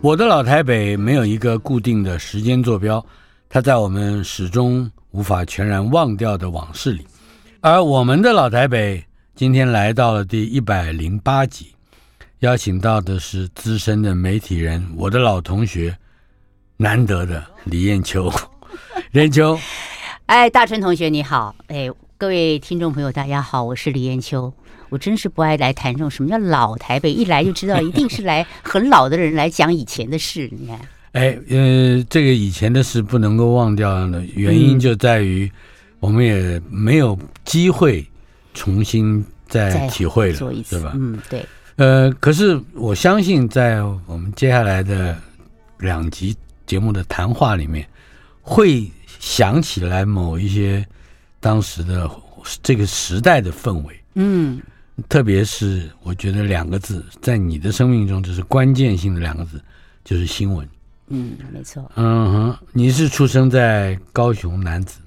我的老台北没有一个固定的时间坐标，它在我们始终无法全然忘掉的往事里。而我们的老台北今天来到了第一百零八集，邀请到的是资深的媒体人，我的老同学，难得的李艳秋。艳秋，哎，大春同学你好，哎，各位听众朋友大家好，我是李艳秋。我真是不爱来谈这种什么叫老台北，一来就知道一定是来很老的人来讲以前的事。你看，哎，呃，这个以前的事不能够忘掉的原因就在于，我们也没有机会重新再体会了，是吧？嗯，对。呃，可是我相信，在我们接下来的两集节目的谈话里面，会想起来某一些当时的这个时代的氛围。嗯。特别是我觉得两个字，在你的生命中这是关键性的两个字，就是新闻。嗯，没错。嗯哼，你是出生在高雄男子，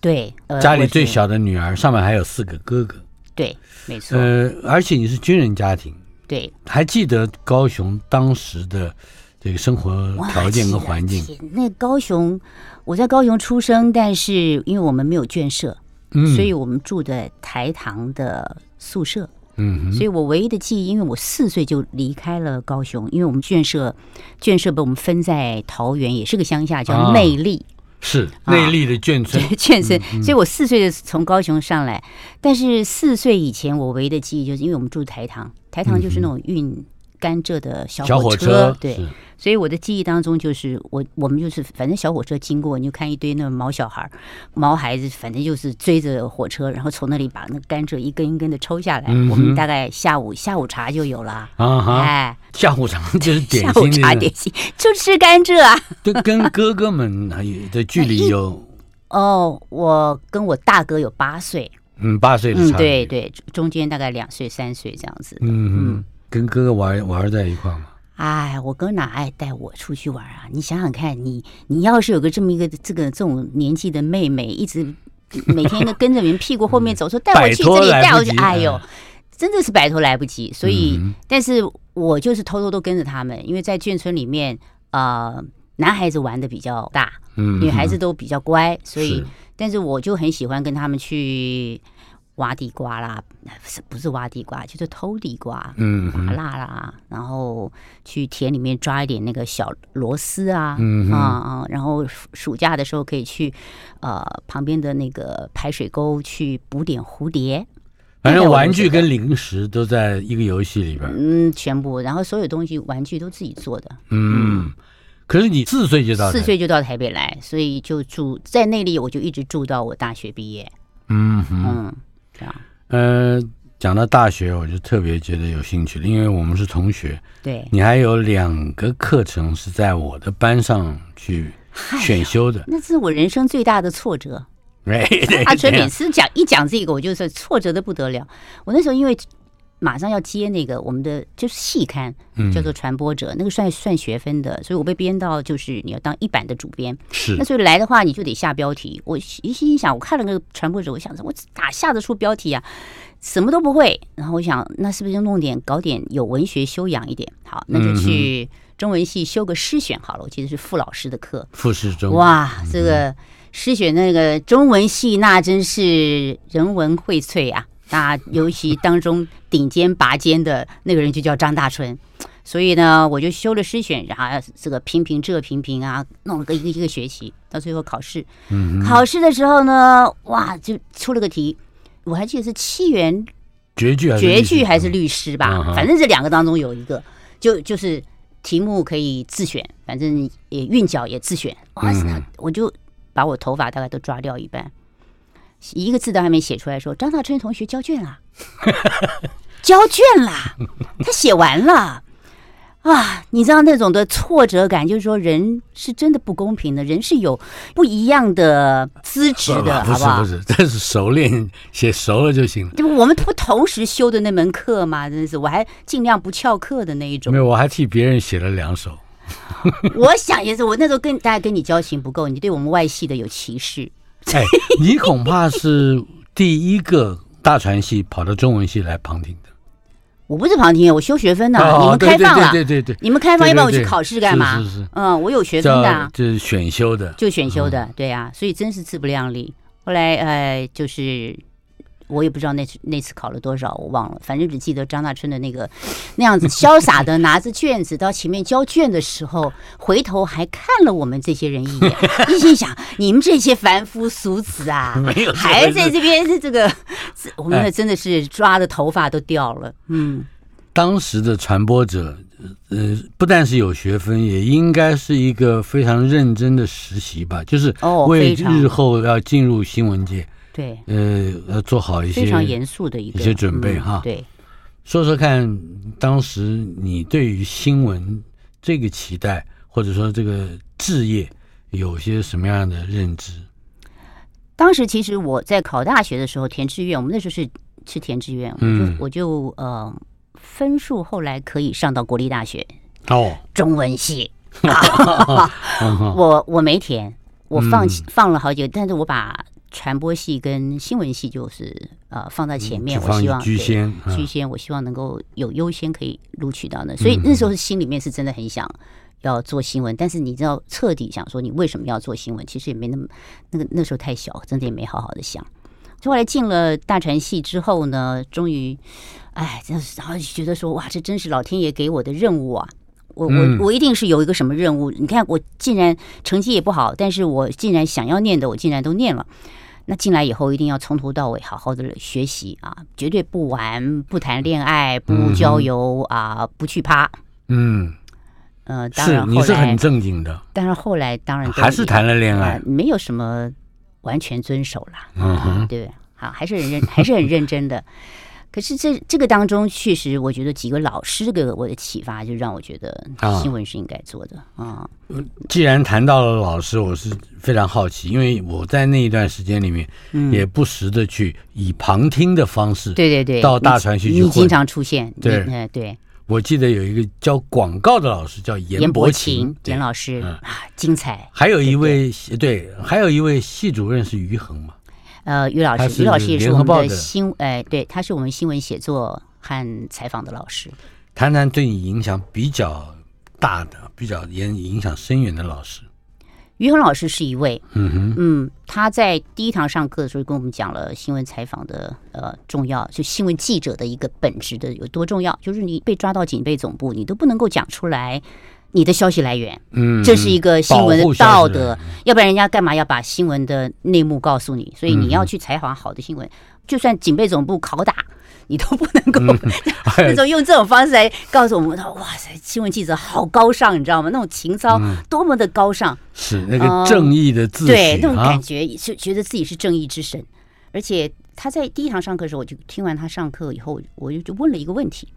对，呃、家里最小的女儿，上面还有四个哥哥。对，没错。呃，而且你是军人家庭。对，还记得高雄当时的这个生活条件和环境？那高雄，我在高雄出生，但是因为我们没有眷舍，嗯，所以我们住在台糖的。宿舍，嗯，所以我唯一的记忆，因为我四岁就离开了高雄，因为我们眷舍，眷舍被我们分在桃园，也是个乡下，叫内坜，是内力的眷村，眷村。所以我四岁就从高雄上来，但是四岁以前，我唯一的记忆就是因为我们住台糖，台糖就是那种运甘蔗的小火车，对。所以我的记忆当中就是我我们就是反正小火车经过，你就看一堆那种毛小孩、毛孩子，反正就是追着火车，然后从那里把那甘蔗一根一根的抽下来。嗯、我们大概下午下午茶就有了啊哈，哎，下午茶就是点心，下午茶点心就吃甘蔗啊。对，跟哥哥们的距离有哦，我跟我大哥有八岁，嗯，八岁的差、嗯、对对，中间大概两岁三岁这样子。嗯嗯，跟哥哥玩玩在一块吗？哎，我哥哪爱带我出去玩啊？你想想看，你你要是有个这么一个这个这种年纪的妹妹，一直每天都跟着人屁股后面 走，说带我去这里，带我去，哎呦，真的是摆脱来不及。所以，嗯、但是我就是偷偷都跟着他们，因为在眷村里面，呃，男孩子玩的比较大，嗯，女孩子都比较乖，所以，是但是我就很喜欢跟他们去。挖地瓜啦，不是不是挖地瓜，就是偷地瓜，嗯，麻辣啦，然后去田里面抓一点那个小螺丝啊，嗯啊啊，然后暑假的时候可以去呃旁边的那个排水沟去捕点蝴蝶，反正玩具跟零食都在一个游戏里边，嗯，全部，然后所有东西玩具都自己做的，嗯，可是你四岁就到四岁就到台北来，所以就住在那里，我就一直住到我大学毕业，嗯哼。嗯。这样，呃，讲到大学，我就特别觉得有兴趣了，因为我们是同学。对，你还有两个课程是在我的班上去选修的，那是我人生最大的挫折。阿春每次讲一讲这个，我就是挫折的不得了。我那时候因为马上要接那个我们的就是细刊，叫做传播者，嗯、那个算算学分的，所以我被编到就是你要当一版的主编。是，那所以来的话你就得下标题。我一心想，我看了那个传播者，我想着我哪下得出标题啊？什么都不会。然后我想，那是不是就弄点搞点有文学修养一点？好，那就去中文系修个诗选好了。我记得是傅老师的课，傅师中。哇，这个诗选那个中文系那真是人文荟萃啊。那尤其当中顶尖拔尖的那个人就叫张大春，所以呢，我就修了诗选，然后这个评评这评评啊，弄了个一个一个学期，到最后考试。嗯，考试的时候呢，哇，就出了个题，我还记得是七元绝句，绝句还是律诗吧，反正这两个当中有一个，就就是题目可以自选，反正也韵脚也自选。哇塞，我就把我头发大概都抓掉一半。一个字都还没写出来说，张大春同学交卷了，交卷了，他写完了啊！你知道那种的挫折感，就是说人是真的不公平的，人是有不一样的资质的，好不好？不是，不是，这是熟练写熟了就行了。就我们不同时修的那门课嘛，真的是，我还尽量不翘课的那一种。没有，我还替别人写了两首。我想也是，我那时候跟大家跟你交情不够，你对我们外系的有歧视。哎，你恐怕是第一个大传系跑到中文系来旁听的。我不是旁听，我修学分的。你们开放了，对对对，你们开放，要不然我去考试干嘛？是是。嗯，我有学分的，就是选修的，就选修的，对呀。所以真是自不量力。后来呃，就是。我也不知道那次那次考了多少，我忘了。反正只记得张大春的那个 那样子潇洒的拿着卷子到前面交卷的时候，回头还看了我们这些人一眼，一心想：你们这些凡夫俗子啊，还在这边这个，我们真的是抓的头发都掉了。嗯，当时的传播者，呃，不但是有学分，也应该是一个非常认真的实习吧，就是为日后要进入新闻界。对，呃，要做好一些非常严肃的一个一些准备哈。对，说说看，当时你对于新闻这个期待，或者说这个置业，有些什么样的认知？当时其实我在考大学的时候填志愿，我们那时候是是填志愿，嗯，我就我就呃分数后来可以上到国立大学哦，中文系，我我没填，我放弃放了好久，但是我把。传播系跟新闻系就是呃放在前面，我希望居先居先，我希望能够有优先可以录取到呢。所以那时候心里面是真的很想要做新闻，但是你知道彻底想说你为什么要做新闻，其实也没那么那个那时候太小，真的也没好好的想。就后来进了大传系之后呢，终于哎，然后就觉得说哇，这真是老天爷给我的任务啊！我我我一定是有一个什么任务？你看我竟然成绩也不好，但是我竟然想要念的，我竟然都念了。那进来以后一定要从头到尾好好的学习啊，绝对不玩、不谈恋爱、不交游啊，不去趴。嗯，呃，当然后来是你是很正经的，但是后来当然还是谈了恋爱，没有什么完全遵守啦。嗯哼，对，好，还是很认，还是很认真的。可是这这个当中，确实我觉得几个老师给我的启发，就让我觉得新闻是应该做的啊。既然谈到了老师，我是非常好奇，因为我在那一段时间里面，也不时的去以旁听的方式，对对对，到大传系去，你经常出现，对，嗯对。我记得有一个教广告的老师叫严伯琴，严老师啊，精彩。还有一位对，还有一位系主任是于恒嘛。呃，于老师，于老师也是我们的新，哎，对，他是我们新闻写作和采访的老师。谈谈对你影响比较大的、比较影影响深远的老师。于恒老师是一位，嗯哼，嗯，他在第一堂上课的时候跟我们讲了新闻采访的呃重要，就新闻记者的一个本质的有多重要，就是你被抓到警备总部，你都不能够讲出来。你的消息来源，嗯，这是一个新闻的道德，要不然人家干嘛要把新闻的内幕告诉你？所以你要去采访好的新闻，嗯、就算警备总部拷打，你都不能够、嗯、那种用这种方式来告诉我们说：“哇塞，新闻记者好高尚，你知道吗？那种情操多么的高尚，是那个正义的自、嗯、对那种感觉，是觉得自己是正义之神。而且他在第一堂上课的时候，我就听完他上课以后，我就就问了一个问题。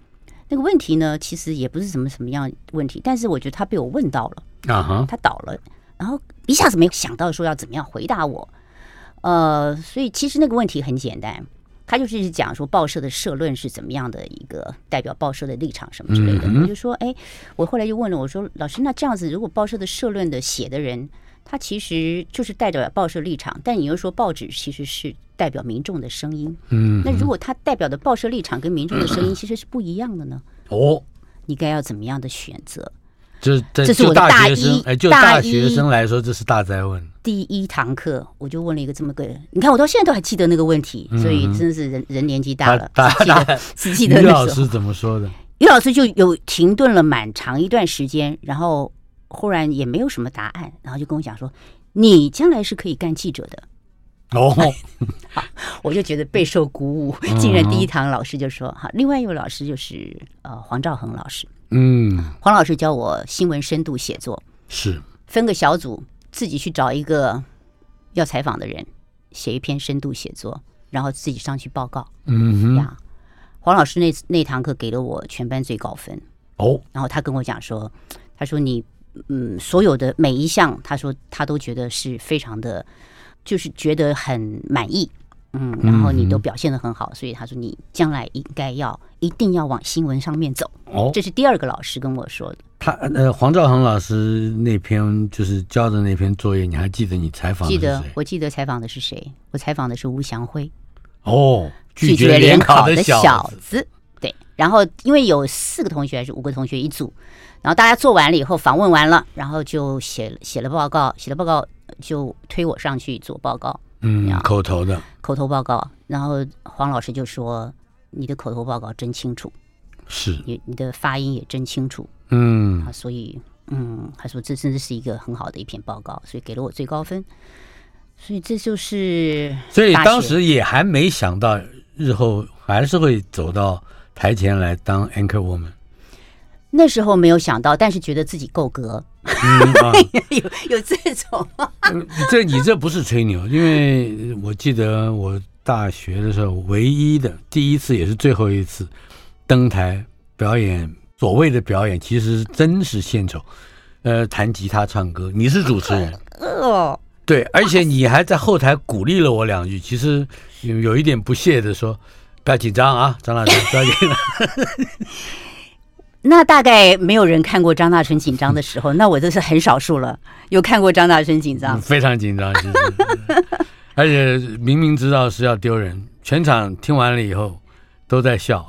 那个问题呢，其实也不是什么什么样问题，但是我觉得他被我问到了啊哈，他倒了，然后一下子没有想到说要怎么样回答我，呃，所以其实那个问题很简单，他就是讲说报社的社论是怎么样的一个代表报社的立场什么之类的。嗯、我就说，哎，我后来就问了，我说老师，那这样子，如果报社的社论的写的人，他其实就是代表报社立场，但你又说报纸其实是代表民众的声音。嗯，那如果它代表的报社立场跟民众的声音其实是不一样的呢？哦，你该要怎么样的选择？这这是我的大一，哎，就大学生来说，这是大灾问。第一堂课我就问了一个这么个人，你看我到现在都还记得那个问题，所以真的是人人年纪大了，记得只记得。于老师怎么说的？于老师就有停顿了蛮长一段时间，然后。忽然也没有什么答案，然后就跟我讲说：“你将来是可以干记者的。”哦，好，我就觉得备受鼓舞。竟然第一堂老师就说：“好。”另外一位老师就是呃黄兆恒老师。嗯，黄老师教我新闻深度写作，是分个小组，自己去找一个要采访的人，写一篇深度写作，然后自己上去报告。嗯哼，黄老师那那堂课给了我全班最高分。哦，然后他跟我讲说：“他说你。”嗯，所有的每一项，他说他都觉得是非常的，就是觉得很满意。嗯，然后你都表现的很好，所以他说你将来应该要一定要往新闻上面走。哦，这是第二个老师跟我说的。他呃，黄兆恒老师那篇就是交的那篇作业，你还记得你采访的是谁？记得，我记得采访的是谁？我采访的是吴祥辉。哦，拒绝联考的小子。对，然后因为有四个同学还是五个同学一组。然后大家做完了以后，访问完了，然后就写写了报告，写了报告就推我上去做报告，嗯，口头的。口头报告。然后黄老师就说：“你的口头报告真清楚，是。你你的发音也真清楚，嗯，啊，所以嗯，他说这真的是一个很好的一篇报告，所以给了我最高分。所以这就是，所以当时也还没想到日后还是会走到台前来当 anchor woman。”那时候没有想到，但是觉得自己够格，嗯啊、有有这种。这你这不是吹牛，因为我记得我大学的时候，唯一的第一次也是最后一次登台表演，所谓的表演其实真是献丑，呃，弹吉他唱歌，你是主持人。哦，对，而且你还在后台鼓励了我两句，其实有有一点不屑的说，不要紧张啊，张老师，不要紧张。那大概没有人看过张大春紧张的时候，那我这是很少数了。有看过张大春紧张，非常紧张，其实，而且明明知道是要丢人，全场听完了以后都在笑。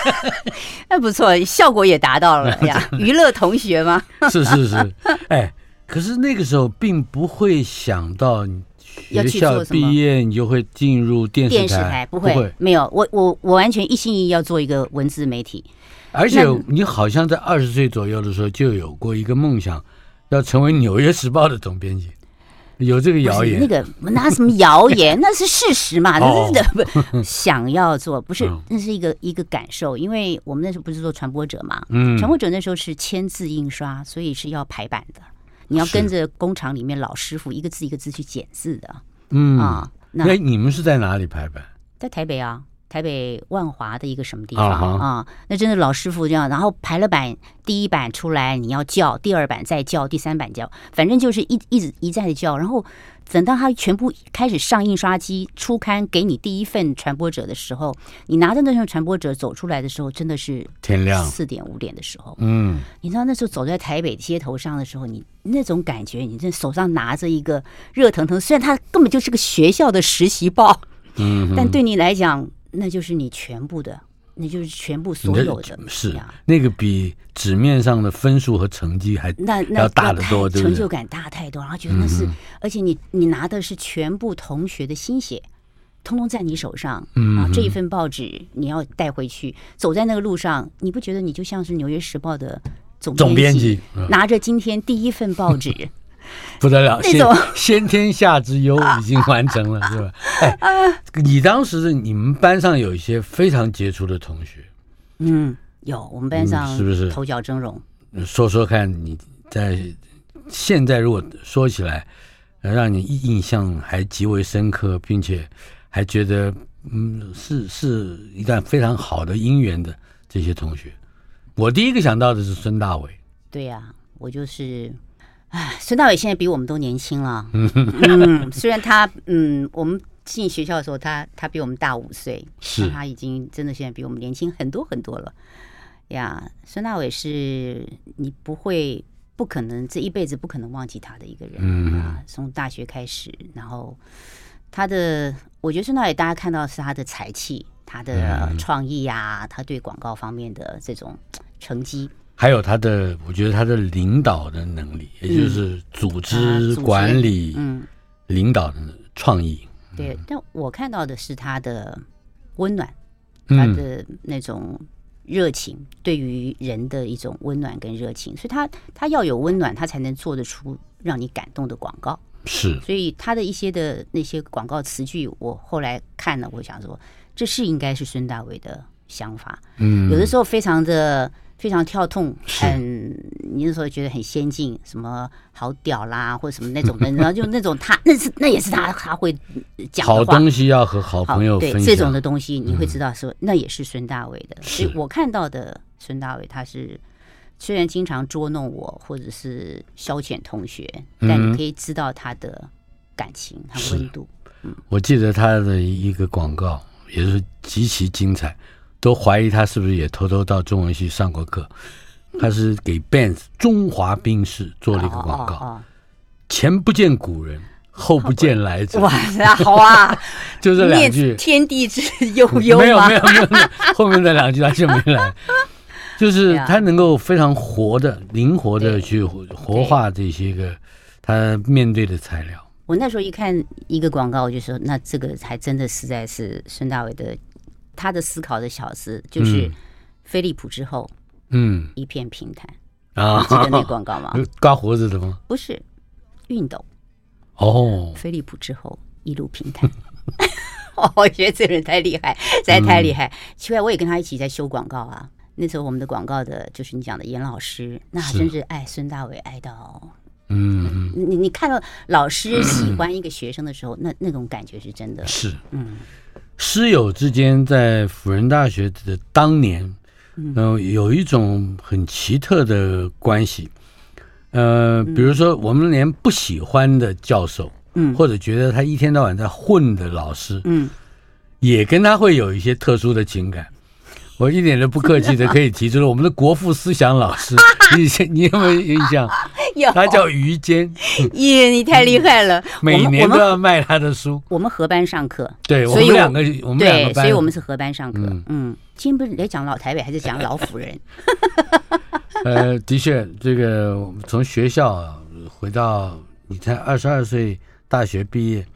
那不错，效果也达到了呀，娱乐同学吗？是是是，哎，可是那个时候并不会想到学校毕业你就会进入电视台，电视台不会，不会没有，我我我完全一心一意要做一个文字媒体。而且你好像在二十岁左右的时候就有过一个梦想，要成为《纽约时报》的总编辑，有这个谣言？那个拿什么谣言？那是事实嘛？真的不想要做，不是那是一个一个感受。因为我们那时候不是做传播者嘛，嗯，传播者那时候是签字印刷，所以是要排版的，你要跟着工厂里面老师傅一个字一个字去剪字的，嗯啊。那你们是在哪里排版？在台北啊。台北万华的一个什么地方啊，啊？那真的老师傅这样，然后排了版，第一版出来你要叫，第二版再叫，第三版叫，反正就是一一直一再的叫。然后等到他全部开始上印刷机出刊，给你第一份传播者的时候，你拿着那份传播者走出来的时候，真的是天亮四点五点的时候。嗯，你知道那时候走在台北街头上的时候，你那种感觉，你这手上拿着一个热腾腾，虽然它根本就是个学校的实习报，嗯，但对你来讲。那就是你全部的，那就是全部所有的，是那个比纸面上的分数和成绩还那那要大得多，成就感大太多，然后觉得那是，而且你你拿的是全部同学的心血，通通在你手上，啊，这一份报纸你要带回去，走在那个路上，你不觉得你就像是《纽约时报》的总总编辑，拿着今天第一份报纸。不得了，先先天下之忧已经完成了，是吧？哎，你当时你们班上有一些非常杰出的同学，嗯，有我们班上是不是头角峥嵘？说说看，你在现在如果说起来，让你印象还极为深刻，并且还觉得嗯是是一段非常好的姻缘的这些同学，我第一个想到的是孙大伟。对呀、啊，我就是。哎，孙大伟现在比我们都年轻了。嗯，虽然他，嗯，我们进学校的时候，他他比我们大五岁，是他已经真的现在比我们年轻很多很多了呀。孙大伟是你不会不可能这一辈子不可能忘记他的一个人、嗯、啊。从大学开始，然后他的，我觉得孙大伟大家看到的是他的才气，他的创意呀、啊，他对广告方面的这种成绩。还有他的，我觉得他的领导的能力，也就是组织管理、嗯，领导的创意。对，但我看到的是他的温暖，他的那种热情，对于人的一种温暖跟热情。所以他他要有温暖，他才能做得出让你感动的广告。是，所以他的一些的那些广告词句，我后来看了，我想说，这是应该是孙大伟的想法。嗯，有的时候非常的。非常跳痛，很你那时候觉得很先进，什么好屌啦，或者什么那种的，然后就那种他那是那也是他他会讲话。好东西要和好朋友分享。对这种的东西，你会知道说那也是孙大伟的。所以我看到的孙大伟，他是虽然经常捉弄我，或者是消遣同学，但你可以知道他的感情和温度。嗯，我记得他的一个广告也是极其精彩。都怀疑他是不是也偷偷到中文系上过课？他是给 Benz 中华兵士做了一个广告，前不见古人，后不见来者。哇塞，好啊，就这两句。天地之悠悠。没有没有没有，后面那两句他就没来。就是他能够非常活的、灵活的去活化这些个他面对的材料。我那时候一看一个广告，我就说，那这个还真的实在是孙大伟的。他的思考的小子就是飞利浦之后，嗯，一片平坦啊，记得那广告吗？刮胡子的吗？不是，熨斗哦，飞利浦之后一路平坦。哦，我觉得这人太厉害，实在太厉害。嗯、奇怪，我也跟他一起在修广告啊。那时候我们的广告的就是你讲的严老师，那真是爱孙大伟爱到，嗯，你你看到老师喜欢一个学生的时候，嗯、那那种感觉是真的，是，嗯。师友之间在辅仁大学的当年，嗯、呃，有一种很奇特的关系，呃，比如说我们连不喜欢的教授，嗯，或者觉得他一天到晚在混的老师，嗯，也跟他会有一些特殊的情感。我一点都不客气的可以提出了我们的国父思想老师，你你有没有印象？有，他叫于坚。耶，你太厉害了！每年都要卖他的书。我们合班上课，对，我们两个，我们两个班，所以我们是合班上课。嗯，今天不是来讲老台北，还是讲老辅仁？呃，的确，这个从学校回到你才二十二岁，大学毕业，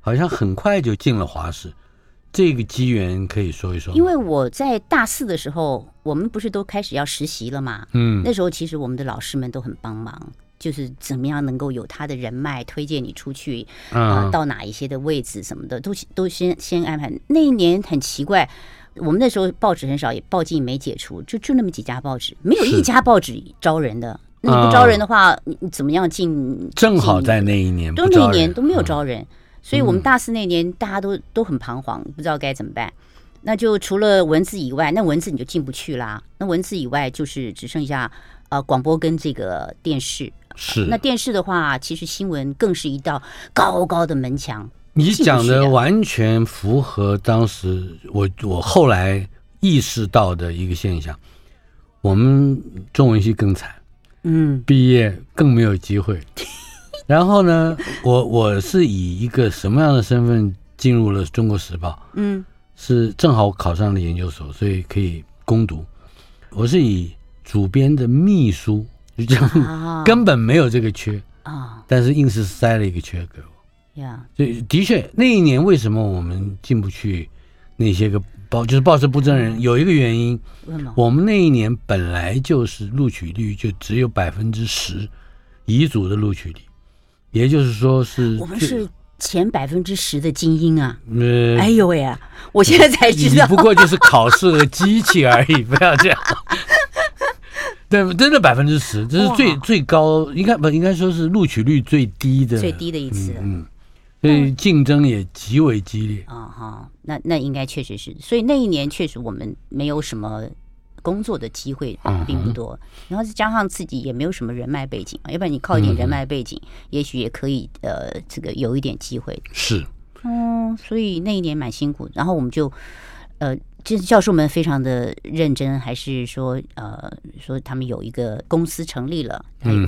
好像很快就进了华师。这个机缘可以说一说，因为我在大四的时候，我们不是都开始要实习了嘛？嗯，那时候其实我们的老师们都很帮忙，就是怎么样能够有他的人脉推荐你出去啊、呃，到哪一些的位置什么的，都都先先安排。那一年很奇怪，我们那时候报纸很少，也报禁没解除，就就那么几家报纸，没有一家报纸招人的。那你不招人的话，你你怎么样进？正好在那一年，都那一年都没有招人。所以我们大四那年，大家都都很彷徨，不知道该怎么办。那就除了文字以外，那文字你就进不去啦。那文字以外，就是只剩下呃广播跟这个电视。是。那电视的话，其实新闻更是一道高高的门墙。你讲的完全符合当时我我后来意识到的一个现象。我们中文系更惨，嗯，毕业更没有机会。然后呢，我我是以一个什么样的身份进入了《中国时报》？嗯，是正好考上了研究所，所以可以攻读。我是以主编的秘书，就这样，根本没有这个缺啊，但是硬是塞了一个缺给我。呀，所以的确，那一年为什么我们进不去那些个报，就是报社不真人，有一个原因，我们那一年本来就是录取率就只有百分之十，乙组的录取率。也就是说是，我们是前百分之十的精英啊！呃，哎呦喂啊！我现在才知道，不过就是考试的机器而已，不要这样。对，真的百分之十，这是最最高，应该不应该说是录取率最低的，最低的一次。嗯，所以竞争也极为激烈。啊哈，那那应该确实是，所以那一年确实我们没有什么。工作的机会并不多，然后再加上自己也没有什么人脉背景，要不然你靠一点人脉背景，也许也可以呃，这个有一点机会。是，嗯，所以那一年蛮辛苦。然后我们就，呃，就是教授们非常的认真，还是说，呃，说他们有一个公司成立了，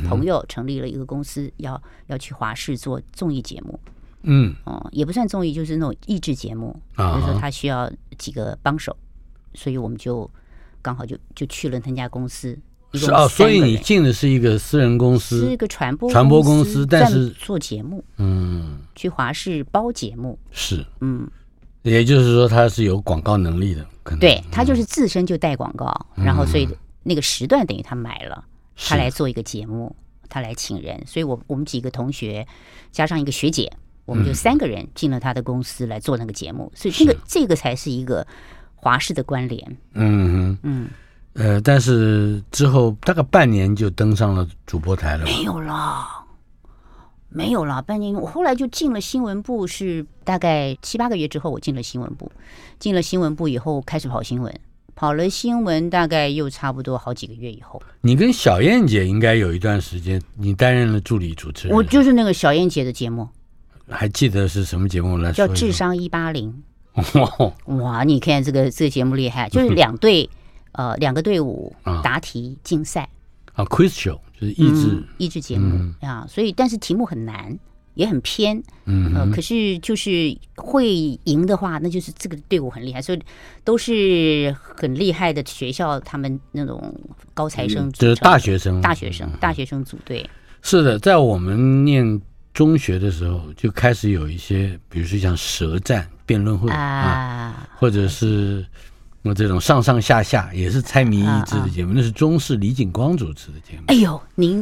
朋友成立了一个公司，要要去华视做综艺节目。嗯，哦，也不算综艺，就是那种益智节目。啊，就是说他需要几个帮手，所以我们就刚好就就去了他家公司。是哦，所以你进的是一个私人公司，是一个传播传播公司，但是做节目，嗯，去华视包节目是，嗯，也就是说他是有广告能力的，可能。对他就是自身就带广告，嗯、然后所以那个时段等于他买了，他来做一个节目，他来请人，所以我我们几个同学加上一个学姐，我们就三个人进了他的公司来做那个节目，所以这个这个才是一个华视的关联，嗯哼。嗯。呃，但是之后大概半年就登上了主播台了。没有了，没有了，半年我后来就进了新闻部，是大概七八个月之后，我进了新闻部。进了新闻部以后，开始跑新闻，跑了新闻大概又差不多好几个月以后。你跟小燕姐应该有一段时间，你担任了助理主持人。我就是那个小燕姐的节目，还记得是什么节目来说？叫《智商一八零》。哇，你看这个这个节目厉害，就是两队。呃，两个队伍答题竞赛啊，quiz show 就是益智益智节目啊，所以但是题目很难，也很偏，嗯，呃，可是就是会赢的话，那就是这个队伍很厉害，所以都是很厉害的学校，他们那种高材生，就是大学生，大学生，大学生组队。是的，在我们念中学的时候，就开始有一些，比如说像舌战辩论会啊，或者是。那这种上上下下也是猜谜益智的节目，那是中视李景光主持的节目。哎呦，您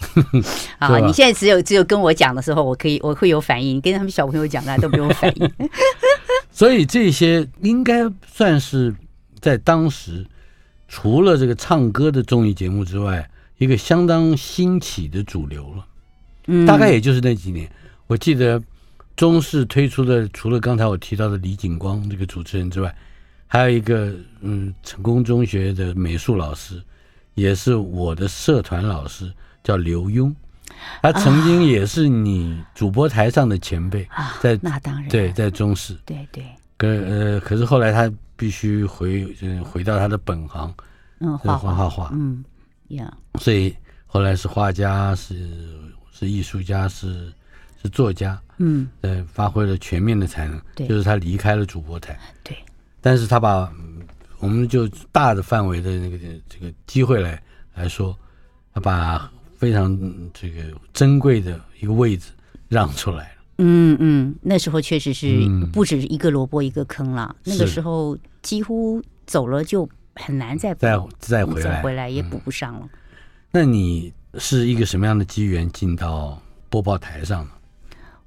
啊，你现在只有只有跟我讲的时候，我可以我会有反应，跟他们小朋友讲，大家都不用反应。所以这些应该算是在当时除了这个唱歌的综艺节目之外，一个相当兴起的主流了。嗯，大概也就是那几年，我记得中视推出的除了刚才我提到的李景光这个主持人之外。还有一个，嗯，成功中学的美术老师，也是我的社团老师，叫刘墉。他曾经也是你主播台上的前辈，在、啊、那当然对，在中视，对对。可呃，可是后来他必须回，回到他的本行，嗯，画画画画，嗯，呀。所以后来是画家，是是艺术家，是是作家，嗯，呃，发挥了全面的才能。对，就是他离开了主播台，对。但是他把我们就大的范围的那个这个机会来来说，他把非常这个珍贵的一个位置让出来了。嗯嗯，那时候确实是不止一个萝卜一个坑了。嗯、那个时候几乎走了就很难再再再回来，回来也补不上了、嗯。那你是一个什么样的机缘进到播报台上呢？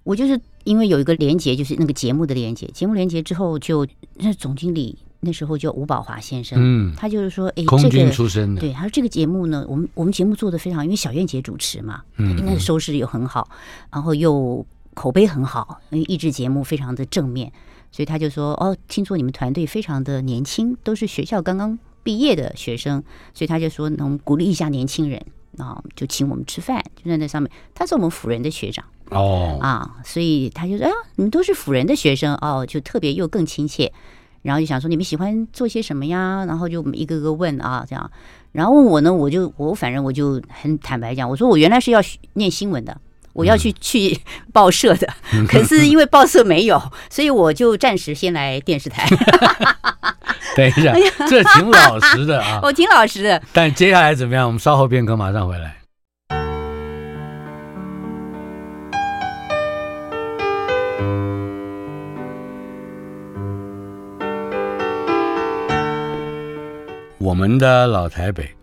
我就是。因为有一个连接，就是那个节目的连接。节目连接之后，就那总经理那时候叫吴宝华先生，嗯，他就是说，哎，空军出身的，对，他说这个节目呢，我们我们节目做的非常，因为小燕姐主持嘛，嗯，那个收视又很好，然后又口碑很好，因为益智节目非常的正面，所以他就说，哦，听说你们团队非常的年轻，都是学校刚刚毕业的学生，所以他就说能鼓励一下年轻人，然后就请我们吃饭，就在那上面，他是我们辅仁的学长。哦啊，所以他就说：“哎呀，你们都是辅仁的学生哦，就特别又更亲切。”然后就想说：“你们喜欢做些什么呀？”然后就一个个问啊，这样。然后问我呢，我就我反正我就很坦白讲，我说我原来是要念新闻的，我要去、嗯、去报社的，可是因为报社没有，所以我就暂时先来电视台。等一下，这挺老实的啊，我挺老实的。但接下来怎么样？我们稍后片刻马上回来。我们的老台北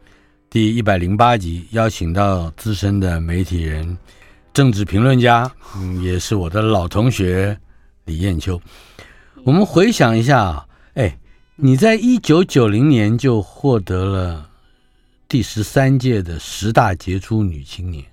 第一百零八集邀请到资深的媒体人、政治评论家，嗯，也是我的老同学李艳秋。我们回想一下啊，哎，你在一九九零年就获得了第十三届的十大杰出女青年，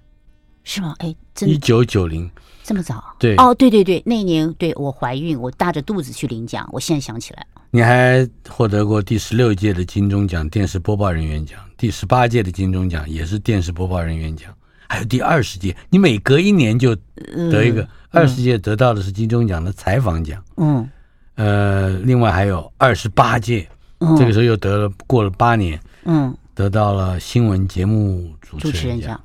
是吗？哎，真的，一九九零这么早？对，哦，对对对，那一年对我怀孕，我大着肚子去领奖，我现在想起来了。你还获得过第十六届的金钟奖电视播报人员奖，第十八届的金钟奖也是电视播报人员奖，还有第二十届，你每隔一年就得一个。二十届得到的是金钟奖的采访奖，嗯，呃，另外还有二十八届，这个时候又得了过了八年，嗯，得到了新闻节目主持人奖，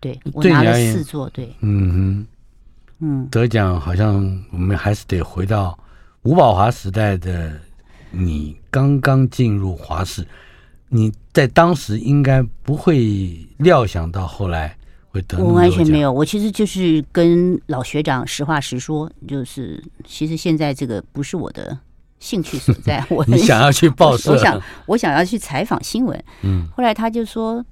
对，我拿了四座，对，嗯哼，嗯，得奖好像我们还是得回到吴宝华时代的你，刚刚进入华视，你在当时应该不会料想到后来会得。我完全没有，我其实就是跟老学长实话实说，就是其实现在这个不是我的兴趣所在。我你想要去报 社，我想我想要去采访新闻。嗯，后来他就说：“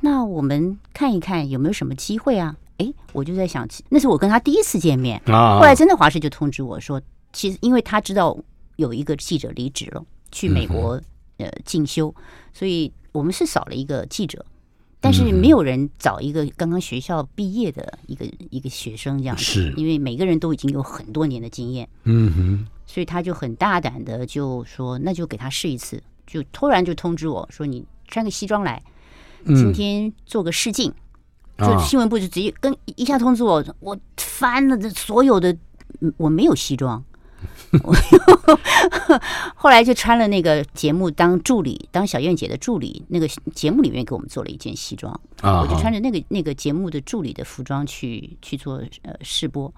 那我们看一看有没有什么机会啊？”哎，我就在想，那是我跟他第一次见面啊。后来真的华视就通知我说，其实因为他知道有一个记者离职了，去美国呃进修，所以我们是少了一个记者。但是没有人找一个刚刚学校毕业的一个一个学生这样子，是。因为每个人都已经有很多年的经验，嗯哼，所以他就很大胆的就说，那就给他试一次，就突然就通知我说，你穿个西装来，今天做个试镜，就新闻部就直接跟一下通知我，我翻了这所有的，我没有西装。后来就穿了那个节目当助理，当小燕姐的助理。那个节目里面给我们做了一件西装，我就穿着那个那个节目的助理的服装去去做呃试播。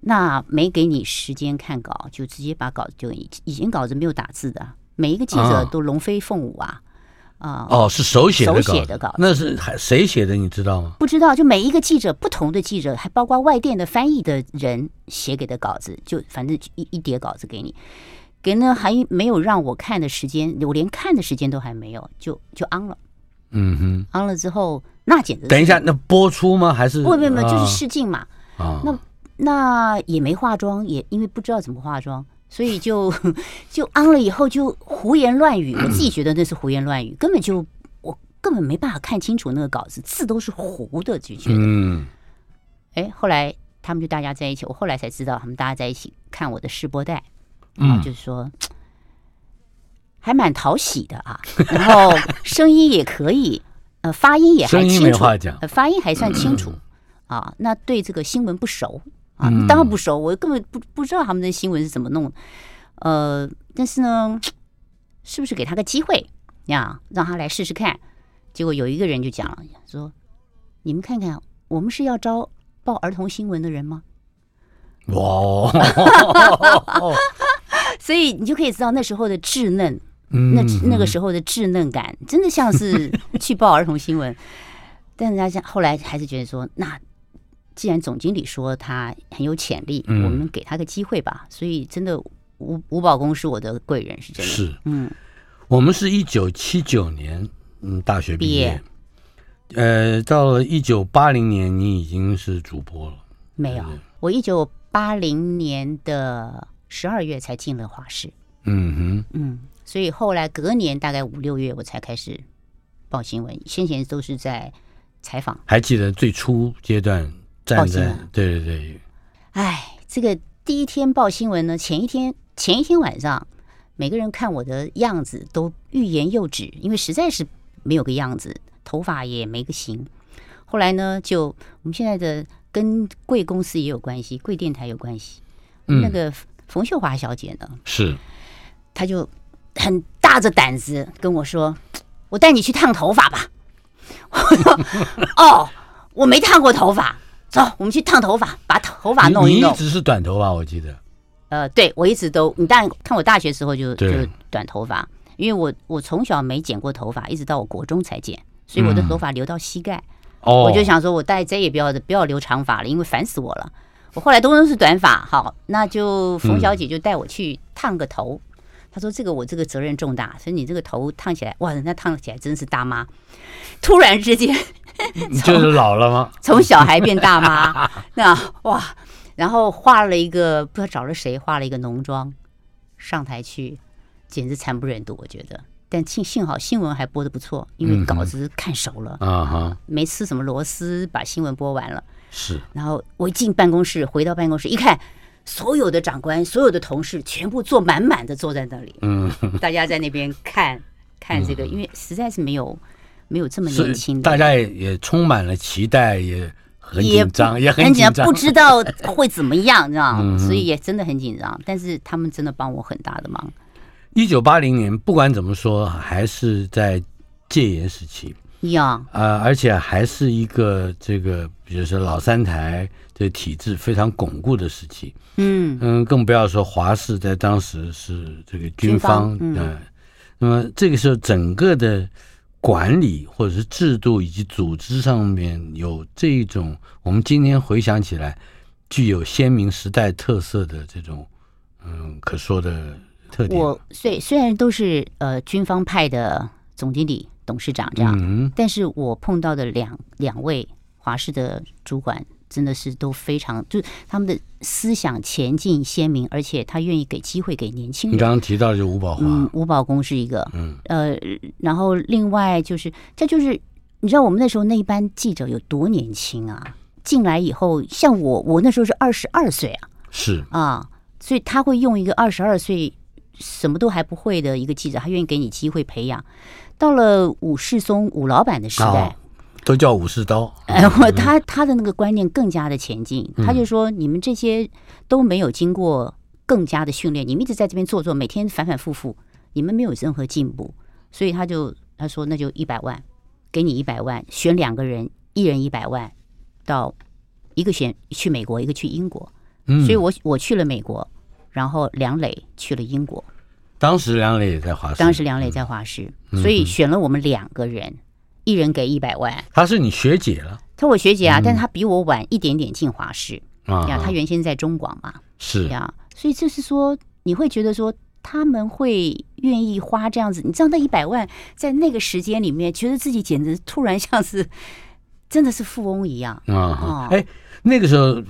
那没给你时间看稿，就直接把稿子就以前稿子没有打字的，每一个记者都龙飞凤舞啊。啊哦，是手写的手写的稿，那是还谁写的？你知道吗？不知道，就每一个记者，不同的记者，还包括外电的翻译的人写给的稿子，就反正一一叠稿子给你，给呢还没有让我看的时间，我连看的时间都还没有，就就安了。嗯哼，安了之后，那简直等一下，那播出吗？还是不不不，就是试镜嘛。啊，那那也没化妆，也因为不知道怎么化妆。所以就 就安了以后就胡言乱语，我自己觉得那是胡言乱语，根本就我根本没办法看清楚那个稿子，字都是糊的，就觉得。嗯。哎，后来他们就大家在一起，我后来才知道他们大家在一起看我的试播带，嗯，就是说还蛮讨喜的啊，然后声音也可以，呃，发音也还清楚，发音还算清楚啊。那对这个新闻不熟。啊，当然不熟，我根本不不知道他们的新闻是怎么弄。呃，但是呢，是不是给他个机会呀，让他来试试看？结果有一个人就讲了，说：“你们看看，我们是要招报儿童新闻的人吗？”哇！所以你就可以知道那时候的稚嫩，那那个时候的稚嫩感，真的像是去报儿童新闻。但人家后来还是觉得说，那。既然总经理说他很有潜力，嗯、我们给他个机会吧。所以真的，吴吴宝公是我的贵人，是真的。是，嗯，我们是一九七九年嗯大学毕业，毕业呃，到了一九八零年，你已经是主播了。没有，我一九八零年的十二月才进了华视。嗯哼，嗯，所以后来隔年大概五六月我才开始报新闻，先前都是在采访。还记得最初阶段？报新闻，对对对。哎，这个第一天报新闻呢，前一天前一天晚上，每个人看我的样子都欲言又止，因为实在是没有个样子，头发也没个型。后来呢，就我们现在的跟贵公司也有关系，贵电台有关系。嗯，那个冯秀华小姐呢，是，她就很大着胆子跟我说：“我带你去烫头发吧。”我说：“哦，我没烫过头发。”走，我们去烫头发，把头发弄一弄。你一直是短头发，我记得。呃，对，我一直都，你当然看我大学时候就就短头发，因为我我从小没剪过头发，一直到我国中才剪，所以我的头发留到膝盖。哦，我就想说，我大概再也不要不要留长发了，因为烦死我了。我后来都都是短发，好，那就冯小姐就带我去烫个头。她说：“这个我这个责任重大，所以你这个头烫起来，哇，人家烫起来真是大妈。突然之间。” 你就是老了吗？从小孩变大妈，那哇，然后画了一个不知道找了谁画了一个浓妆，上台去，简直惨不忍睹，我觉得。但幸幸好新闻还播的不错，因为稿子看熟了啊哈，没吃什么螺丝，把新闻播完了。是。然后我一进办公室，回到办公室一看，所有的长官、所有的同事全部坐满满的坐在那里，嗯，大家在那边看看这个，因为实在是没有。没有这么年轻的，大家也也充满了期待，也很紧张，也，也很紧张，不知道会怎么样，你知道所以也真的很紧张。但是他们真的帮我很大的忙。一九八零年，不管怎么说，还是在戒严时期。呀，啊、呃，而且还是一个这个，比如说老三台的体制非常巩固的时期，嗯嗯，更不要说华视在当时是这个军方，嗯、呃，那么这个时候整个的管理或者是制度以及组织上面有这一种，我们今天回想起来具有鲜明时代特色的这种，嗯，可说的特点。我虽虽然都是呃军方派的总经理。董事长这样，嗯、但是我碰到的两两位华氏的主管，真的是都非常，就是他们的思想前进鲜明，而且他愿意给机会给年轻人。你刚刚提到就吴宝华，嗯，吴宝公是一个，嗯，呃，然后另外就是，这就是你知道我们那时候那一班记者有多年轻啊？进来以后，像我，我那时候是二十二岁啊，是啊，所以他会用一个二十二岁什么都还不会的一个记者，他愿意给你机会培养。到了武世松武老板的时代，哦、都叫武士刀。哎，我他他的那个观念更加的前进，嗯、他就说你们这些都没有经过更加的训练，你们一直在这边做做，每天反反复复，你们没有任何进步，所以他就他说那就一百万，给你一百万，选两个人，一人一百万，到一个选去美国，一个去英国，嗯、所以我我去了美国，然后梁磊去了英国。当时梁磊也在华视，当时梁磊在华师，嗯、所以选了我们两个人，嗯、一人给一百万。她是你学姐了？她我学姐啊，嗯、但是她比我晚一点点进华视啊。呀，她原先在中广嘛，是呀，所以就是说，你会觉得说他们会愿意花这样子，你知道那一百万在那个时间里面，觉得自己简直突然像是真的是富翁一样啊。哎、嗯，那个时候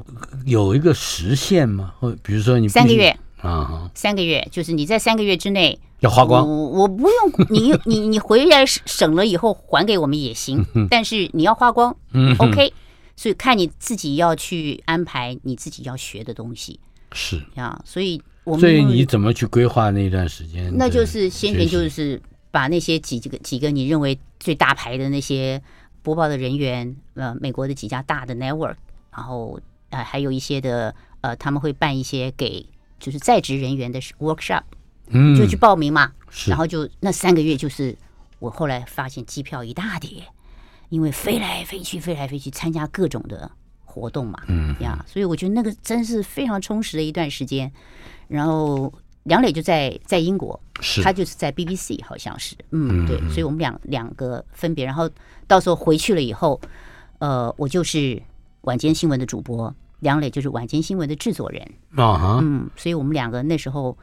有一个时限吗？或比如说你三个月。啊，三个月就是你在三个月之内要花光，我我不用 你你你回来省了以后还给我们也行，但是你要花光，嗯，OK，所以看你自己要去安排你自己要学的东西。是。啊，所以我们所以你怎么去规划那段时间？那就是先前就是把那些几几个几个你认为最大牌的那些播报的人员，呃，美国的几家大的 network，然后呃还有一些的呃他们会办一些给。就是在职人员的 workshop，嗯，就去报名嘛，然后就那三个月，就是我后来发现机票一大叠，因为飞来飞去，飞来飞去参加各种的活动嘛，嗯。呀，所以我觉得那个真是非常充实的一段时间。然后梁磊就在在英国，是，他就是在 BBC 好像是，嗯，对，所以我们两两个分别，然后到时候回去了以后，呃，我就是晚间新闻的主播。梁磊就是晚间新闻的制作人。啊哈，嗯，所以我们两个那时候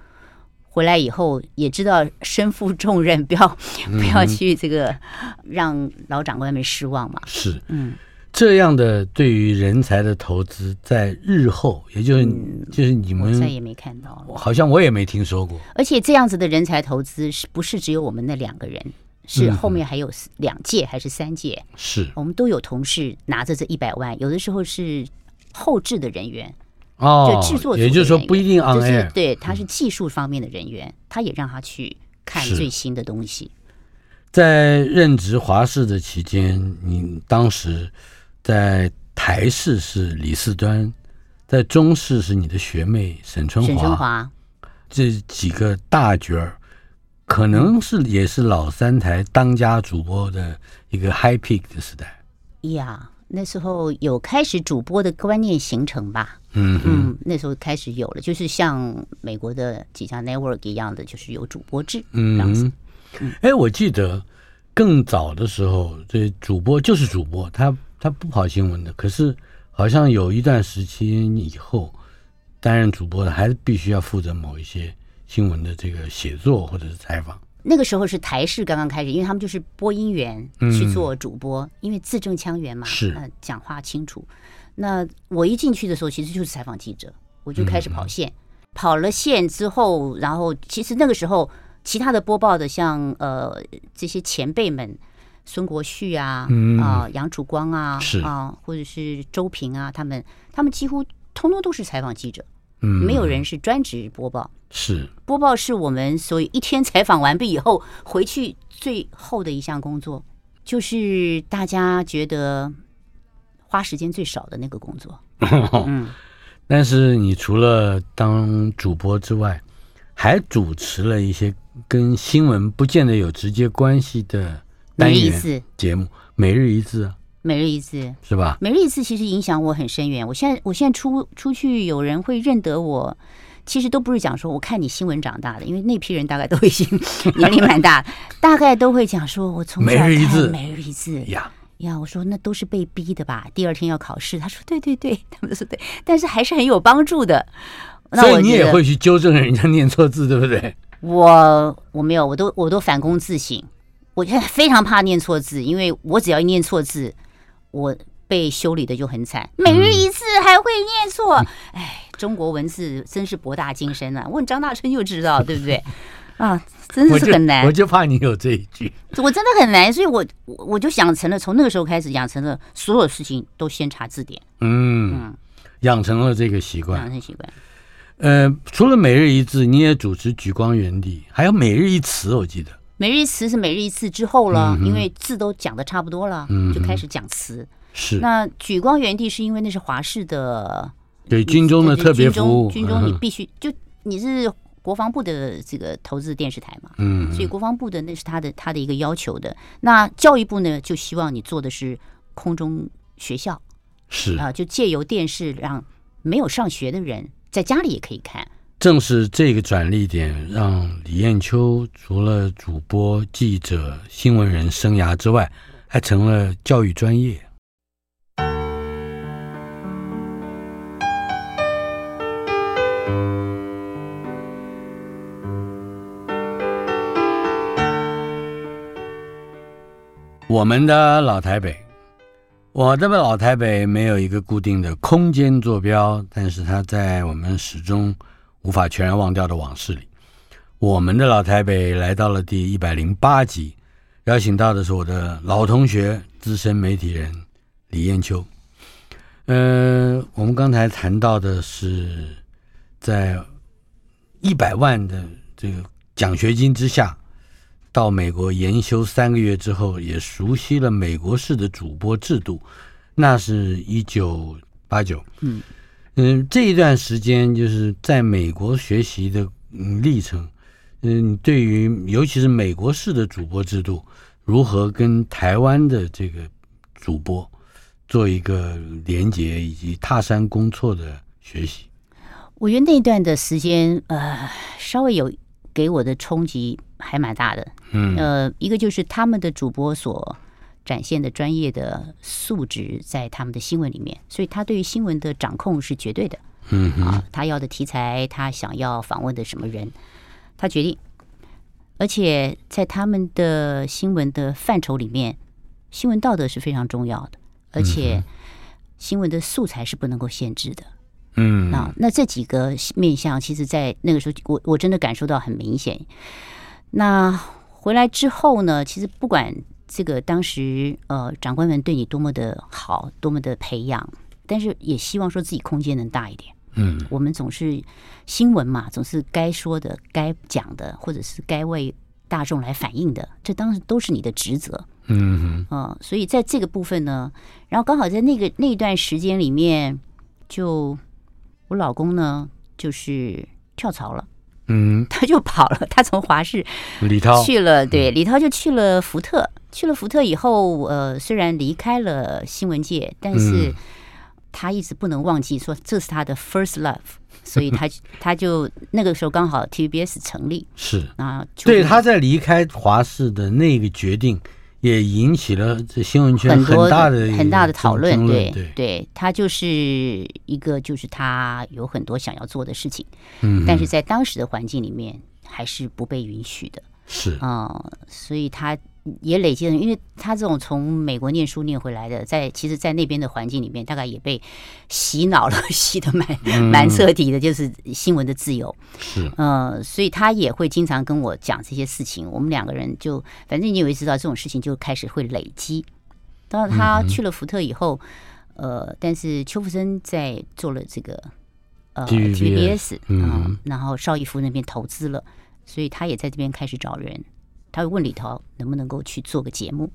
回来以后也知道身负重任，不要 不要去这个让老长官们失望嘛。是，嗯，这样的对于人才的投资，在日后，也就是就是你们再也没看到了，好像我也没听说过。而且这样子的人才投资，是不是只有我们那两个人？是后面还有两届还是三届？是我们都有同事拿着这一百万，有的时候是。后置的人员哦，就制作组，也就是说不一定 on air，就是对，他是技术方面的人员，他也让他去看最新的东西。在任职华视的期间，你当时在台视是李四端，在中视是你的学妹沈春华，沈春华这几个大角儿，可能是也是老三台当家主播的一个 high peak 的时代。呀。那时候有开始主播的观念形成吧，嗯嗯，那时候开始有了，就是像美国的几家 network 一样的，就是有主播制，嗯嗯，哎，我记得更早的时候，这主播就是主播，他他不跑新闻的，可是好像有一段时期以后，担任主播的还是必须要负责某一些新闻的这个写作或者是采访。那个时候是台视刚刚开始，因为他们就是播音员去做主播，嗯、因为字正腔圆嘛，是，呃，讲话清楚。那我一进去的时候，其实就是采访记者，我就开始跑线。嗯、跑了线之后，然后其实那个时候，其他的播报的像呃这些前辈们，孙国旭啊，嗯、啊杨楚光啊，是。啊，或者是周平啊，他们他们几乎通通都是采访记者。嗯，没有人是专职播报，是。播报是我们所以一天采访完毕以后回去最后的一项工作，就是大家觉得花时间最少的那个工作。嗯，但是你除了当主播之外，还主持了一些跟新闻不见得有直接关系的单元节目，每日一字。每日一字是吧？每日一字其实影响我很深远。我现在我现在出出去，有人会认得我，其实都不是讲说我看你新闻长大的，因为那批人大概都已经 年龄蛮大，大概都会讲说我从小看每日一字，每日一字呀呀。我说那都是被逼的吧？第二天要考试，他说对对对，他们说对，但是还是很有帮助的。那所以你也会去纠正人家念错字，对不对？我我没有，我都我都反躬自省。我现在非常怕念错字，因为我只要一念错字。我被修理的就很惨，每日一次还会念错，哎、嗯，中国文字真是博大精深啊！问张大春就知道，对不对？啊，真的是很难。我就，我就怕你有这一句，我真的很难，所以我我就养成了，从那个时候开始养成了所有事情都先查字典。嗯嗯，养成了这个习惯，养成习惯。呃，除了每日一字，你也主持《举光园地》，还有每日一词，我记得。每日一词是每日一次之后了，嗯、因为字都讲的差不多了，嗯、就开始讲词。是。那举光园地是因为那是华氏的，对军中的特别服务，军中你必须、嗯、就你是国防部的这个投资电视台嘛，嗯，所以国防部的那是他的他的一个要求的。那教育部呢，就希望你做的是空中学校，是啊，就借由电视让没有上学的人在家里也可以看。正是这个转捩点，让李艳秋除了主播、记者、新闻人生涯之外，还成了教育专业。我们的老台北，我的老台北没有一个固定的空间坐标，但是它在我们始终。无法全然忘掉的往事里，我们的老台北来到了第一百零八集，邀请到的是我的老同学、资深媒体人李艳秋。呃，我们刚才谈到的是，在一百万的这个奖学金之下，到美国研修三个月之后，也熟悉了美国式的主播制度，那是一九八九。嗯。嗯，这一段时间就是在美国学习的历程。嗯，对于尤其是美国式的主播制度，如何跟台湾的这个主播做一个连接，以及踏山公错的学习，我觉得那段的时间，呃，稍微有给我的冲击还蛮大的。嗯，呃，一个就是他们的主播所。展现的专业的素质在他们的新闻里面，所以他对于新闻的掌控是绝对的。嗯啊，他要的题材，他想要访问的什么人，他决定。而且在他们的新闻的范畴里面，新闻道德是非常重要的，而且新闻的素材是不能够限制的。嗯啊，那这几个面向，其实，在那个时候，我我真的感受到很明显。那回来之后呢，其实不管。这个当时呃，长官们对你多么的好，多么的培养，但是也希望说自己空间能大一点。嗯，我们总是新闻嘛，总是该说的、该讲的，或者是该为大众来反映的，这当时都是你的职责。嗯所以在这个部分呢，然后刚好在那个那段时间里面，就我老公呢，就是跳槽了。嗯，他就跑了，他从华视李涛去了，对，李涛就去了福特。去了福特以后，呃，虽然离开了新闻界，但是他一直不能忘记说这是他的 first love，所以他他就那个时候刚好 TVBS 成立，是啊，对，他在离开华视的那个决定，也引起了这新闻圈很大的很大的讨论，对对，对，他就是一个就是他有很多想要做的事情，嗯，但是在当时的环境里面还是不被允许的，是。啊，呃，所以他。也累积了，因为他这种从美国念书念回来的，在其实，在那边的环境里面，大概也被洗脑了，洗的蛮蛮彻底的，就是新闻的自由。是，呃，所以他也会经常跟我讲这些事情。我们两个人就，反正你以为知道这种事情就开始会累积。当他去了福特以后，呃，但是邱福生在做了这个呃 TVBS，嗯，然后邵逸夫那边投资了，所以他也在这边开始找人。他会问李涛能不能够去做个节目，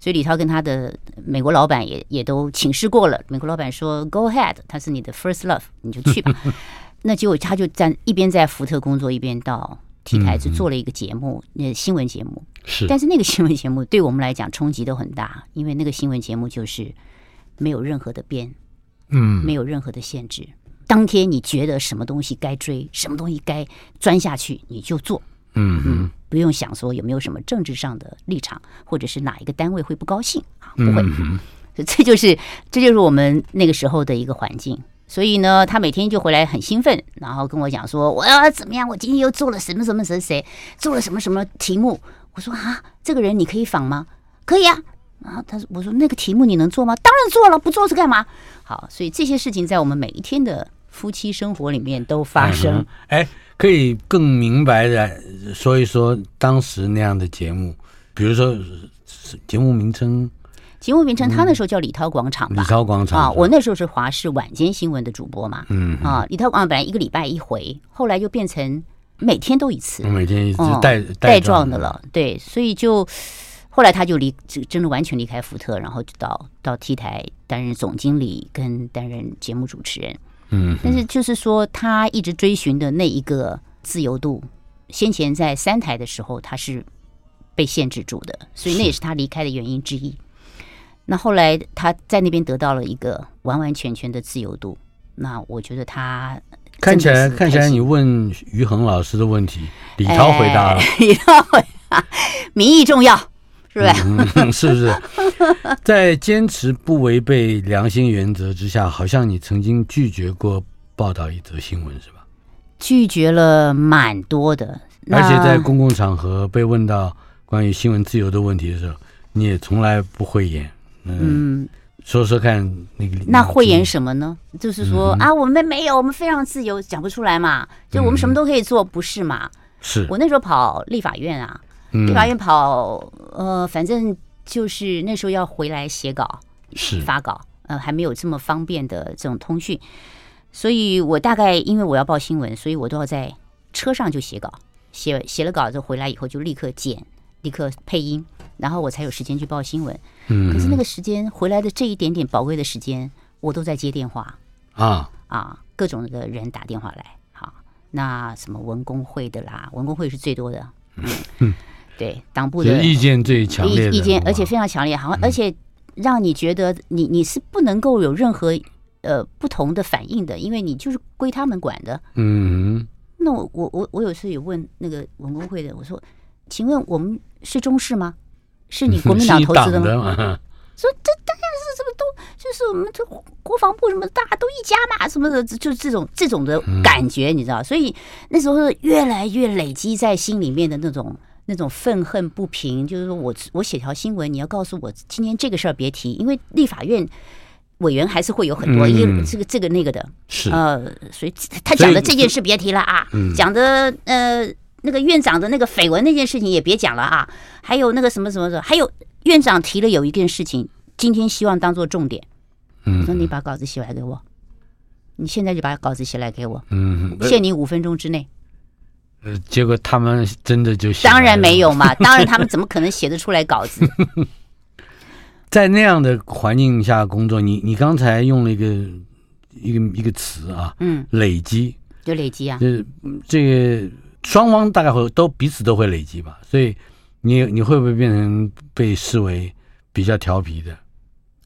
所以李涛跟他的美国老板也也都请示过了。美国老板说：“Go ahead，他是你的 first love，你就去吧。”那结果他就在一边在福特工作，一边到 T 台去做了一个节目，那新闻节目。是，但是那个新闻节目对我们来讲冲击都很大，因为那个新闻节目就是没有任何的编，嗯，没有任何的限制。当天你觉得什么东西该追，什么东西该钻下去，你就做。嗯嗯，不用想说有没有什么政治上的立场，或者是哪一个单位会不高兴啊？不会，嗯、这就是这就是我们那个时候的一个环境。所以呢，他每天就回来很兴奋，然后跟我讲说我要怎么样，我今天又做了什么什么谁谁做了什么什么题目。我说啊，这个人你可以仿吗？可以啊。然后他说，我说那个题目你能做吗？当然做了，不做是干嘛？好，所以这些事情在我们每一天的夫妻生活里面都发生。哎。哎可以更明白的说一说当时那样的节目，比如说节目名称。节目名称，他那时候叫李涛广场吧？李涛广场啊，我那时候是华视晚间新闻的主播嘛。嗯啊，李涛广场本来一个礼拜一回，后来就变成每天都一次，每天一次带带状的了。对，所以就后来他就离，真的完全离开福特，然后就到到 T 台担任总经理跟担任节目主持人。嗯，但是就是说，他一直追寻的那一个自由度，先前在三台的时候，他是被限制住的，所以那也是他离开的原因之一。那后来他在那边得到了一个完完全全的自由度，那我觉得他看起来看起来，你问于恒老师的问题，李涛回答了，哎、李涛回答，民意重要。是吧？嗯，是不是？在坚持不违背良心原则之下，好像你曾经拒绝过报道一则新闻，是吧？拒绝了蛮多的，而且在公共场合被问到关于新闻自由的问题的时候，你也从来不会演。嗯，嗯说说看，那个那会演什么呢？就是说、嗯、啊，我们没有，我们非常自由，讲不出来嘛。就我们什么都可以做，不是嘛？是我那时候跑立法院啊。立法院跑，呃，反正就是那时候要回来写稿，是。发稿，呃，还没有这么方便的这种通讯，所以我大概因为我要报新闻，所以我都要在车上就写稿，写写了稿子回来以后就立刻剪，立刻配音，然后我才有时间去报新闻。嗯，可是那个时间回来的这一点点宝贵的时间，我都在接电话。啊。啊，各种的人打电话来，好，那什么文工会的啦，文工会是最多的，嗯。对党部的意见最强烈意见，而且非常强烈，好像而且让你觉得你你是不能够有任何呃不同的反应的，因为你就是归他们管的。嗯，那我我我我有时候也问那个文工会的，我说，请问我们是中视吗？是你 国民党投资的吗？说这当然是这么都，就是我们这国防部什么大家都一家嘛，什么的，就这种这种的感觉，你知道？所以那时候越来越累积在心里面的那种。那种愤恨不平，就是说我我写条新闻，你要告诉我今天这个事儿别提，因为立法院委员还是会有很多一个这个这个那个的，是。呃，所以他讲的这件事别提了啊，讲的呃那个院长的那个绯闻那件事情也别讲了啊，还有那个什么什么的，还有院长提了有一件事情，今天希望当做重点，我说你把稿子写来给我，你现在就把稿子写来给我，嗯，限你五分钟之内。呃，结果他们真的就写，当然没有嘛，当然他们怎么可能写得出来稿子？在那样的环境下工作，你你刚才用了一个一个一个词啊，嗯，累积，就累积啊，就是这个双方大概会都彼此都会累积吧，所以你你会不会变成被视为比较调皮的？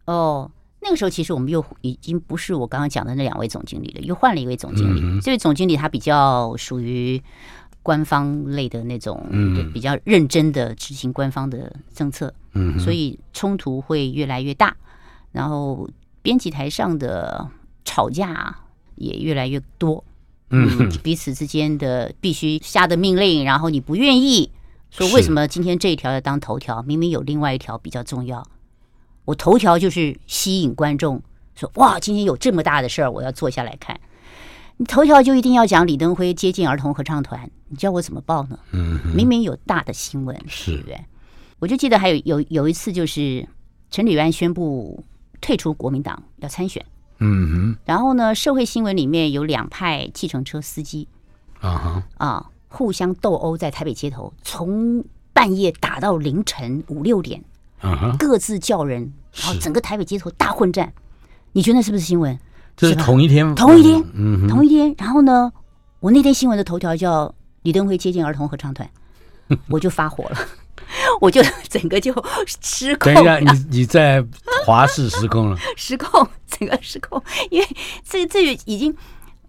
哦，那个时候其实我们又已经不是我刚刚讲的那两位总经理了，又换了一位总经理，嗯、这位总经理他比较属于。官方类的那种，嗯，比较认真的执行官方的政策，嗯，所以冲突会越来越大，然后编辑台上的吵架也越来越多，嗯，彼此之间的必须下的命令，然后你不愿意说为什么今天这一条要当头条，明明有另外一条比较重要，我头条就是吸引观众，说哇，今天有这么大的事儿，我要坐下来看。你头条就一定要讲李登辉接近儿童合唱团，你叫我怎么报呢？嗯，明明有大的新闻，是。对不对？我就记得还有有有一次，就是陈履安宣布退出国民党要参选，嗯哼，然后呢，社会新闻里面有两派计程车司机，啊哈。啊，互相斗殴在台北街头，从半夜打到凌晨五六点，各自叫人，然后整个台北街头大混战，你觉得那是不是新闻？这是同一天吗？同一天，嗯，同一天。然后呢，我那天新闻的头条叫李登辉接近儿童合唱团，我就发火了。我就整个就失控。等一下，你你在华视失控了？失控，整个失控，因为这这已经，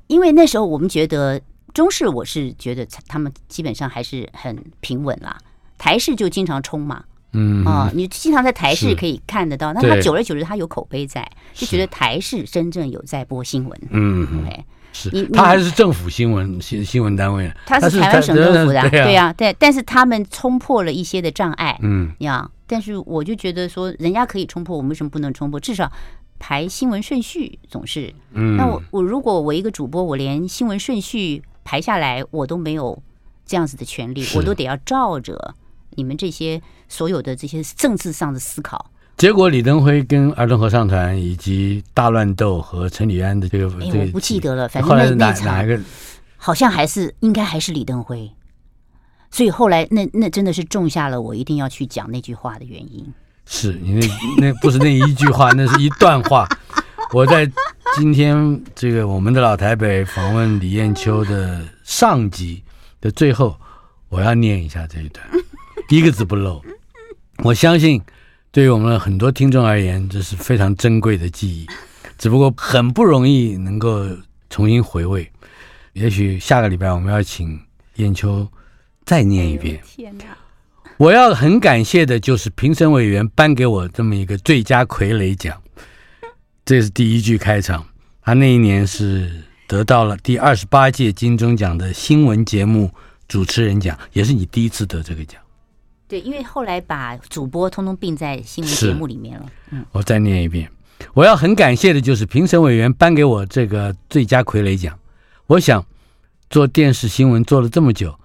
因为那时候我们觉得中视，我是觉得他们基本上还是很平稳啦。台视就经常冲嘛，嗯。啊，你经常在台视可以看得到，那他久而久之他有口碑在，就觉得台视真正有在播新闻，嗯，OK。是，他还是政府新闻新新闻单位，他是台湾省政府的，啊，对呀，啊，对，但是他们冲破了一些的障碍，嗯，呀，但是我就觉得说，人家可以冲破，我们为什么不能冲破？至少排新闻顺序总是，嗯，那我我如果我一个主播，我连新闻顺序排下来，我都没有这样子的权利，我都得要照着你们这些所有的这些政治上的思考。结果李登辉跟儿童合唱团以及大乱斗和陈李安的这个，哎，我不记得了，反正那那场好像还是应该还是李登辉，所以后来那那真的是种下了我一定要去讲那句话的原因。是你那 那不是那一句话，那是一段话。我在今天这个我们的老台北访问李艳秋的上集的最后，我要念一下这一段，一个字不漏。我相信。对于我们很多听众而言，这是非常珍贵的记忆，只不过很不容易能够重新回味。也许下个礼拜我们要请燕秋再念一遍。天哪！我要很感谢的就是评审委员颁给我这么一个最佳傀儡奖，这是第一句开场。他那一年是得到了第二十八届金钟奖的新闻节目主持人奖，也是你第一次得这个奖。对，因为后来把主播通通并在新闻节目里面了。嗯，我再念一遍，我要很感谢的就是评审委员颁给我这个最佳傀儡奖。我想做电视新闻做了这么久，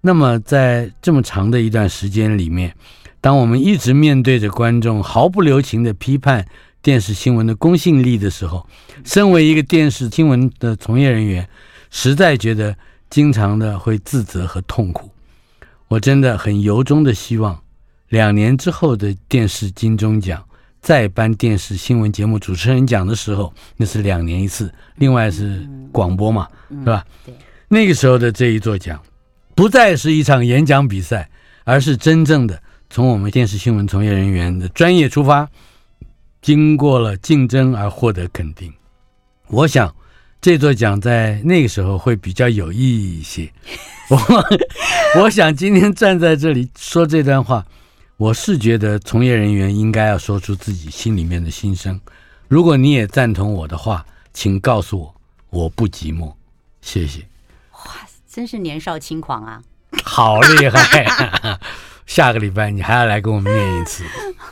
那么在这么长的一段时间里面，当我们一直面对着观众毫不留情的批判电视新闻的公信力的时候，身为一个电视新闻的从业人员，实在觉得经常的会自责和痛苦。我真的很由衷的希望，两年之后的电视金钟奖再颁电视新闻节目主持人奖的时候，那是两年一次，另外是广播嘛，是吧？对，那个时候的这一座奖，不再是一场演讲比赛，而是真正的从我们电视新闻从业人员的专业出发，经过了竞争而获得肯定。我想。这座奖在那个时候会比较有意义一些。我我想今天站在这里说这段话，我是觉得从业人员应该要说出自己心里面的心声。如果你也赞同我的话，请告诉我，我不寂寞。谢谢。哇，真是年少轻狂啊！好厉害！下个礼拜你还要来跟我们念一次。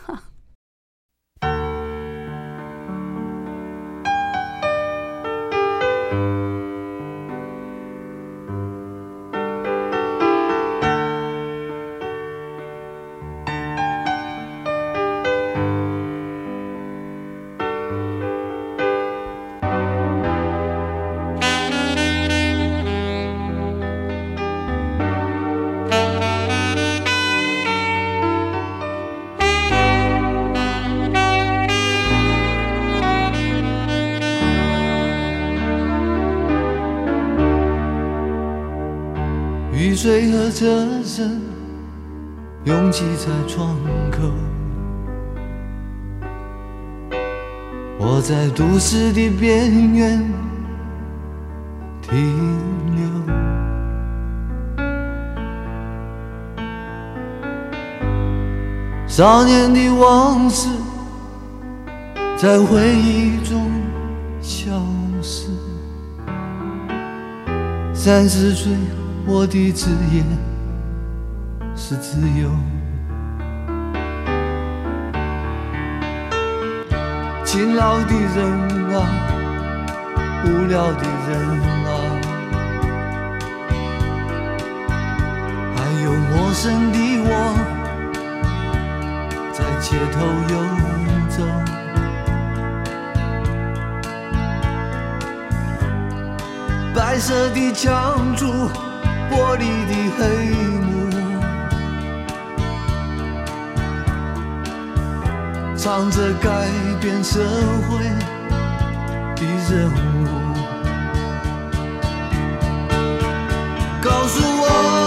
在窗口，我在都市的边缘停留。少年的往事在回忆中消失，三十岁。我的职业是自由，勤劳的人啊，无聊的人啊，还有陌生的我，在街头游走，白色的墙柱。玻璃的黑幕，唱着改变社会的任务，告诉我。